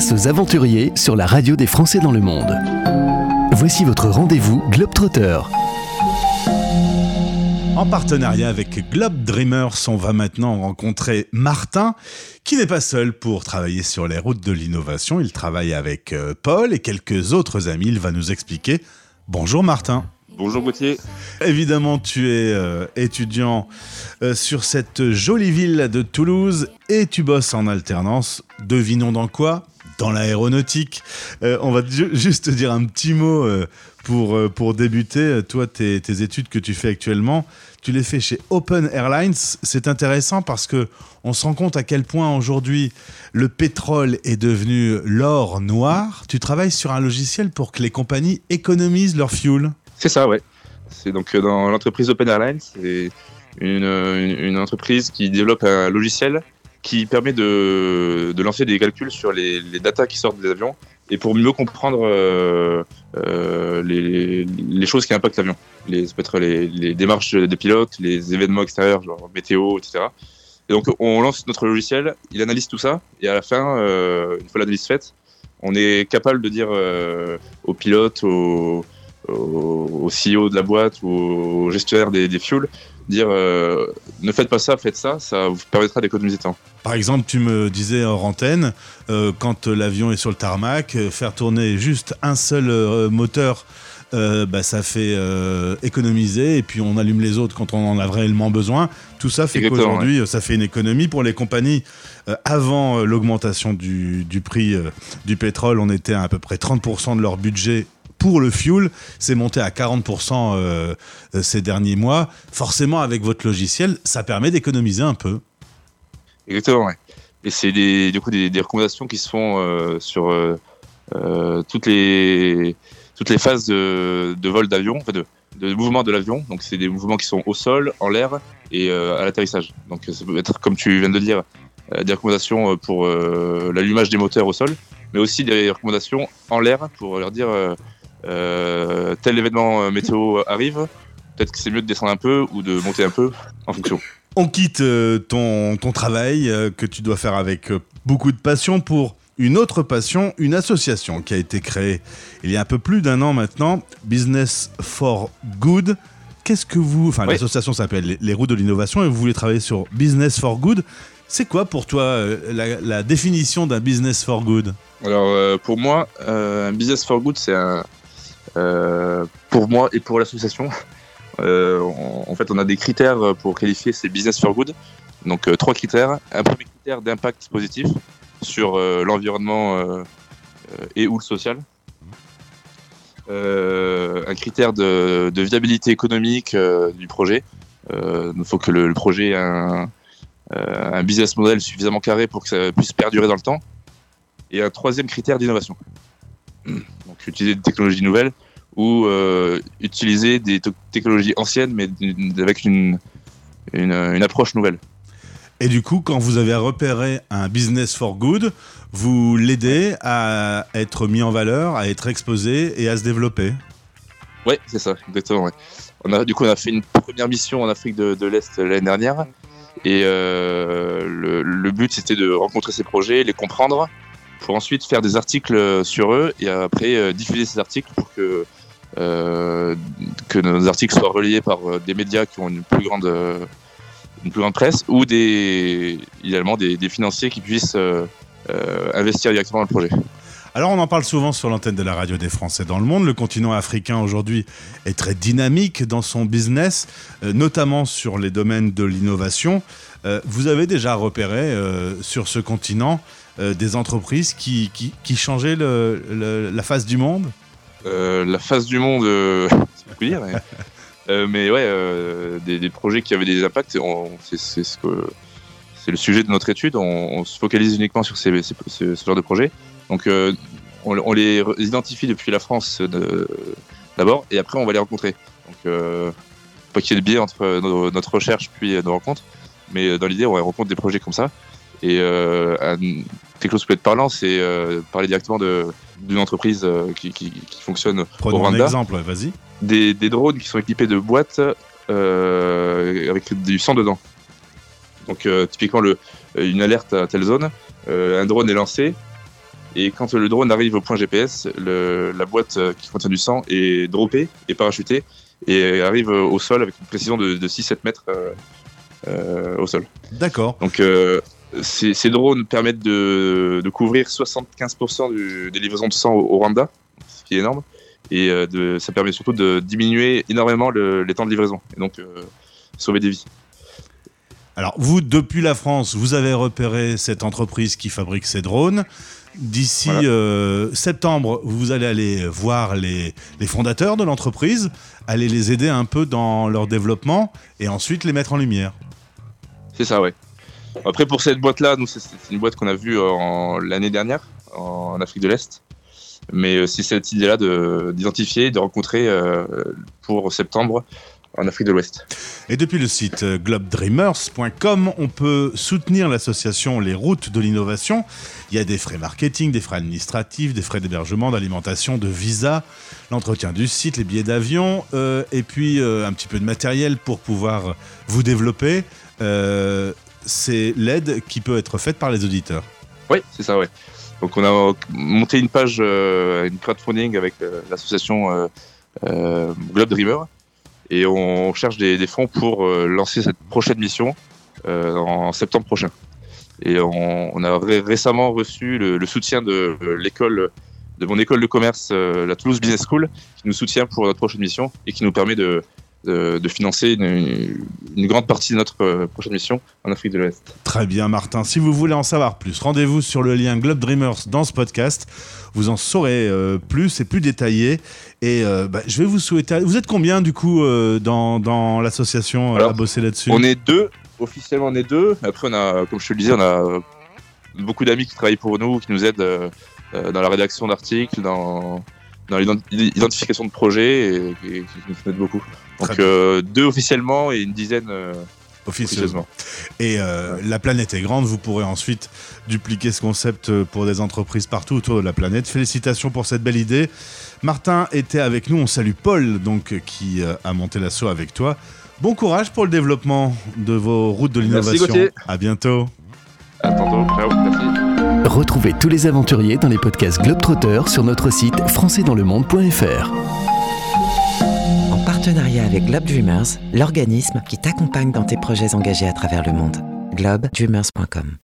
Place aux aventuriers sur la radio des Français dans le monde. Voici votre rendez-vous Globetrotter. En partenariat avec Globe Dreamers, on va maintenant rencontrer Martin, qui n'est pas seul pour travailler sur les routes de l'innovation. Il travaille avec euh, Paul et quelques autres amis. Il va nous expliquer. Bonjour Martin. Bonjour Gauthier. Évidemment, tu es euh, étudiant euh, sur cette jolie ville de Toulouse et tu bosses en alternance. Devinons dans quoi Dans l'aéronautique. Euh, on va ju- juste te dire un petit mot euh, pour, euh, pour débuter. Toi, tes, études que tu fais actuellement, tu les fais chez Open Airlines. C'est intéressant parce que on se rend compte à quel point aujourd'hui le pétrole est devenu l'or noir. Tu travailles sur un logiciel pour que les compagnies économisent leur fuel. C'est ça, ouais. C'est donc dans l'entreprise Open Airlines, c'est une, une entreprise qui développe un logiciel qui permet de, de lancer des calculs sur les, les datas qui sortent des avions et pour mieux comprendre euh, euh, les, les choses qui impactent l'avion. Ça peut être les, les démarches des pilotes, les événements extérieurs, genre météo, etc. Et donc on lance notre logiciel, il analyse tout ça et à la fin, euh, une fois l'analyse faite, on est capable de dire aux pilotes, aux, au, au CEO de la boîte ou au gestionnaire des, des fuels, dire euh, ne faites pas ça, faites ça, ça vous permettra d'économiser temps. Par exemple, tu me disais hors antenne, euh, quand l'avion est sur le tarmac, euh, faire tourner juste un seul moteur, bah, ça fait économiser, et puis on allume les autres quand on en a réellement besoin. Tout ça fait qu'aujourd'hui, ça fait une économie pour les compagnies. Avant l'augmentation du, du prix du pétrole, on était à à peu près 30% de leur budget pour le fuel, c'est monté à 40% euh, euh, ces derniers mois. Forcément, avec votre logiciel, ça permet d'économiser un peu. Exactement, ouais. Et c'est des, du coup des, recommandations qui se font euh, sur toutes, les, toutes les phases de, vol d'avion, enfin de, de mouvement de l'avion. Donc c'est des mouvements qui sont au sol, en l'air et à l'atterrissage. Donc ça peut être, comme tu viens de le dire, des recommandations pour l'allumage des moteurs au sol, mais aussi des recommandations en l'air pour leur dire tel événement euh, météo arrive, peut-être que c'est mieux de descendre un peu ou de monter un peu en fonction. On quitte euh, ton, ton travail euh, que tu dois faire avec euh, beaucoup de passion pour une autre passion, une association qui a été créée il y a un peu plus d'un an maintenant, Business for Good. Qu'est-ce que vous... Enfin, Oui. l'association s'appelle les, roues de l'innovation et vous voulez travailler sur Business for Good. C'est quoi pour toi euh, la, la définition d'un Business for Good? Alors euh, pour moi, euh, un business for good, c'est un euh, pour moi et pour l'association. euh, en fait, on a des critères pour qualifier ces business for good. Donc euh, trois critères. Un premier critère d'impact positif sur euh, l'environnement euh, euh, et ou le social. Euh, un critère de, viabilité économique euh, du projet. Euh, il faut que le, projet ait un, euh, un business model suffisamment carré pour que ça puisse perdurer dans le temps et un troisième critère d'innovation. Donc utiliser des technologies nouvelles ou euh, utiliser des technologies anciennes mais avec une, une, une approche nouvelle. Et du coup, quand vous avez repéré un Business for Good, vous l'aidez à être mis en valeur, à être exposé et à se développer. Ouais, c'est ça, exactement. ouais. On a, du coup, on a fait une première mission en Afrique de, de l'Est l'année dernière. Et euh, le, le but, c'était de rencontrer ces projets, les comprendre, pour ensuite faire des articles sur eux et après euh, diffuser ces articles pour que, euh, que nos articles soient relayés par euh, des médias qui ont une plus grande, euh, une plus grande presse ou des, idéalement des, des financiers qui puissent euh, euh, investir directement dans le projet. Alors on en parle souvent sur l'antenne de la radio des Français dans le monde. Le continent africain aujourd'hui est très dynamique dans son business, euh, notamment sur les domaines de l'innovation. Euh, vous avez déjà repéré euh, sur ce continent euh, des entreprises qui, qui, qui changeaient le- le- la face du monde? Euh, la face du monde, euh, on peut dire. Mais, mais ouais, des, des projets qui avaient des impacts, on- c'est c'est ce que c'est le sujet de notre étude. On, on se focalise uniquement sur ces, ces- ce, ce genre de projets. Donc, euh, on, on les identifie depuis la France d'abord, et après on va les rencontrer. Donc, euh, pas qu'il y ait de biais entre nos- notre recherche puis nos rencontres, mais dans l'idée, on rencontre des projets comme ça. Et euh, un- quelque chose qui peut être parlant, c'est euh, parler directement d'une entreprise euh, qui, qui- qui fonctionne Prenons au un exemple, vas-y. Des, des drones qui sont équipés de boîtes euh, avec du sang dedans. Donc euh, typiquement le, une alerte à telle zone, euh, un drone est lancé, Et quand le drone arrive au point GPS, le- la boîte euh, qui contient du sang est droppée et parachutée et arrive au sol avec une précision de, de 6-7 mètres euh, euh, au sol. D'accord. Donc euh, ces, ces drones permettent de, de couvrir 75% du- des livraisons de sang au, au Rwanda, ce qui est énorme. Et euh, de, ça permet surtout de diminuer énormément le- les temps de livraison et donc euh, sauver des vies. Alors, vous, depuis la France, vous avez repéré cette entreprise qui fabrique ces drones. D'ici Voilà. euh, septembre, vous allez aller voir les, les fondateurs de l'entreprise, aller les aider un peu dans leur développement et ensuite les mettre en lumière. C'est ça, ouais. Après, pour cette boîte-là, nous, c'est une boîte qu'on a vue en- l'année dernière en Afrique de l'Est. Mais euh, c'est cette idée-là de- d'identifier, de rencontrer euh, pour septembre en Afrique de l'Ouest. Et depuis le site euh, globedreamers.com, on peut soutenir l'association Les Routes de l'Innovation. Il y a des frais marketing, des frais administratifs, des frais d'hébergement, d'alimentation, de visa, l'entretien du site, les billets d'avion, euh, et puis euh, un petit peu de matériel pour pouvoir vous développer. Euh, c'est l'aide qui peut être faite par les auditeurs. Oui, c'est ça, ouais. Donc on a monté une page, euh, une crowdfunding avec euh, l'association euh, Globe Dreamer et on cherche des, fonds pour lancer cette prochaine mission en septembre prochain. Et on, a ré- récemment reçu le, le soutien de l'école, de mon école de commerce, la Toulouse Business School, qui nous soutient pour notre prochaine mission et qui nous permet de, de, de financer une, une grande partie de notre euh, prochaine mission en Afrique de l'Ouest. Très bien, Martin. Si vous voulez en savoir plus, rendez-vous sur le lien Globe Dreamers dans ce podcast. Vous en saurez euh, plus et plus détaillé. Et euh, bah, je vais vous souhaiter. Vous êtes combien du coup euh, dans, dans l'association à bosser là-dessus On est deux, officiellement on est deux. Après, on a, comme je te le disais, on a beaucoup d'amis qui travaillent pour nous, qui nous aident dans la rédaction d'articles, dans, dans l'ident- l'identification de projets et, et qui nous aident beaucoup. Donc euh, deux officiellement et une dizaine euh, officieusement. Et euh, la planète est grande. Vous pourrez ensuite dupliquer ce concept euh, pour des entreprises partout autour de la planète. Félicitations pour cette belle idée. Martin était avec nous. On salue Paul, donc, qui a monté l'assaut avec toi. Bon courage pour le développement de vos routes de l'innovation. À bientôt. À tantôt, ciao. Retrouvez tous les aventuriers dans les podcasts Globetrotter sur notre site françaisdanslemonde.fr. En partenariat avec Globe Dreamers, l'organisme qui t'accompagne dans tes projets engagés à travers le monde. globedreamers.com